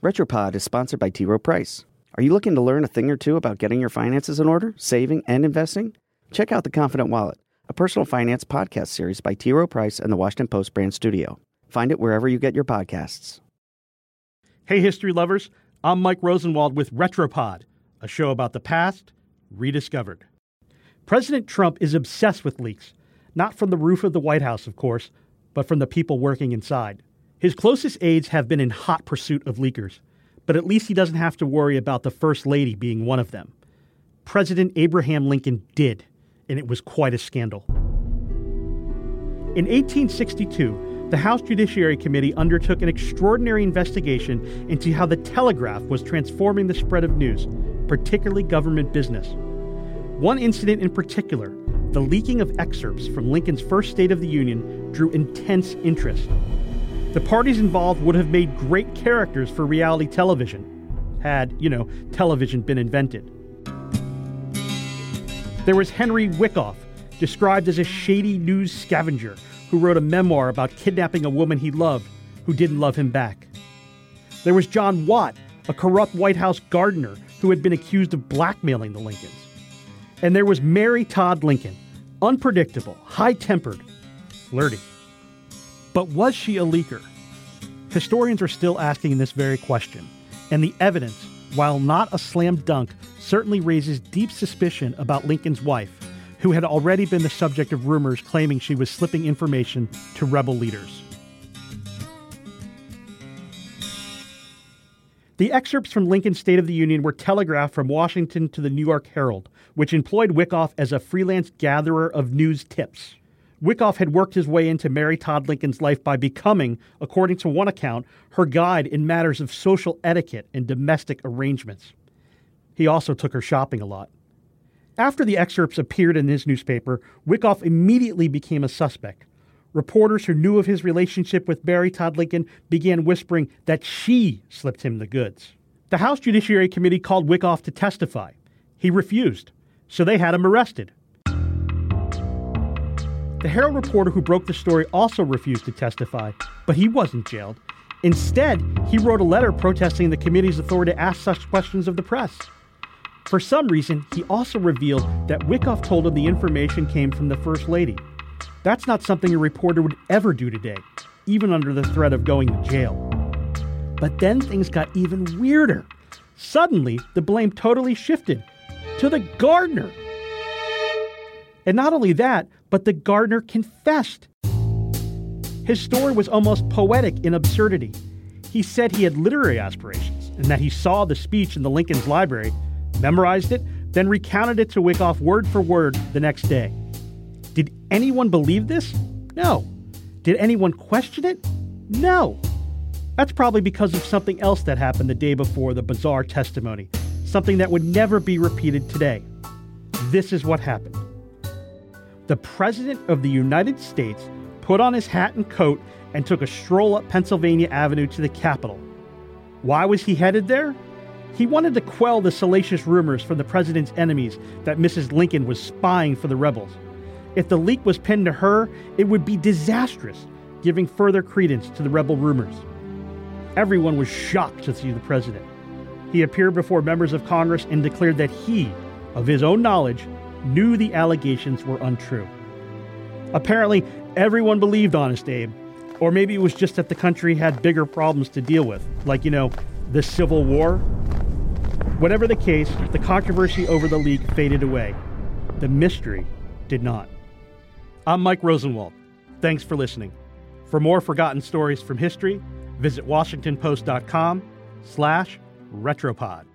Retropod is sponsored by T. Rowe Price. Are you looking to learn a thing or two about getting your finances in order, saving, and investing? Check out The Confident Wallet, a personal finance podcast series by T. Rowe Price and the Washington Post brand studio. Find it wherever you get your podcasts. Hey, history lovers. I'm Mike Rosenwald with Retropod, a show about the past rediscovered. President Trump is obsessed with leaks, not from the roof of the White House, of course, but from the people working inside. His closest aides have been in hot pursuit of leakers, but at least he doesn't have to worry about the First Lady being one of them. President Abraham Lincoln did, and it was quite a scandal. In 1862, the House Judiciary Committee undertook an extraordinary investigation into how the telegraph was transforming the spread of news, particularly government business. One incident in particular, the leaking of excerpts from Lincoln's first State of the Union, drew intense interest. The parties involved would have made great characters for reality television, had, you know, television been invented. There was Henry Wikoff, described as a shady news scavenger who wrote a memoir about kidnapping a woman he loved who didn't love him back. There was John Watt, a corrupt White House gardener who had been accused of blackmailing the Lincolns. And there was Mary Todd Lincoln, unpredictable, high tempered, flirty. But was she a leaker? Historians are still asking this very question, and the evidence, while not a slam dunk, certainly raises deep suspicion about Lincoln's wife, who had already been the subject of rumors claiming she was slipping information to rebel leaders. The excerpts from Lincoln's State of the Union were telegraphed from Washington to the New York Herald, which employed Wikoff as a freelance gatherer of news tips. Wikoff had worked his way into Mary Todd Lincoln's life by becoming, according to one account, her guide in matters of social etiquette and domestic arrangements. He also took her shopping a lot. After the excerpts appeared in his newspaper, Wikoff immediately became a suspect. Reporters who knew of his relationship with Mary Todd Lincoln began whispering that she slipped him the goods. The House Judiciary Committee called Wikoff to testify. He refused, so they had him arrested. The Herald reporter who broke the story also refused to testify, but he wasn't jailed. Instead, he wrote a letter protesting the committee's authority to ask such questions of the press. For some reason, he also revealed that Wikoff told him the information came from the First Lady. That's not something a reporter would ever do today, even under the threat of going to jail. But then things got even weirder. Suddenly, the blame totally shifted to the gardener. And not only that, but the gardener confessed. His story was almost poetic in absurdity. He said he had literary aspirations and that he saw the speech in the Lincoln's library, memorized it, then recounted it to Wikoff word for word the next day. Did anyone believe this? No. Did anyone question it? No. That's probably because of something else that happened the day before the bizarre testimony, something that would never be repeated today. This is what happened the President of the United States put on his hat and coat and took a stroll up Pennsylvania Avenue to the Capitol. Why was he headed there? He wanted to quell the salacious rumors from the president's enemies that Mrs. Lincoln was spying for the rebels. If the leak was pinned to her, it would be disastrous, giving further credence to the rebel rumors. Everyone was shocked to see the president. He appeared before members of Congress and declared that he, of his own knowledge, knew the allegations were untrue. Apparently, everyone believed Honest Abe, or maybe it was just that the country had bigger problems to deal with, like, you know, the Civil War. Whatever the case, the controversy over the leak faded away. The mystery did not. I'm Mike Rosenwald. Thanks for listening. For more forgotten stories from history, visit washingtonpost.com slash retropod.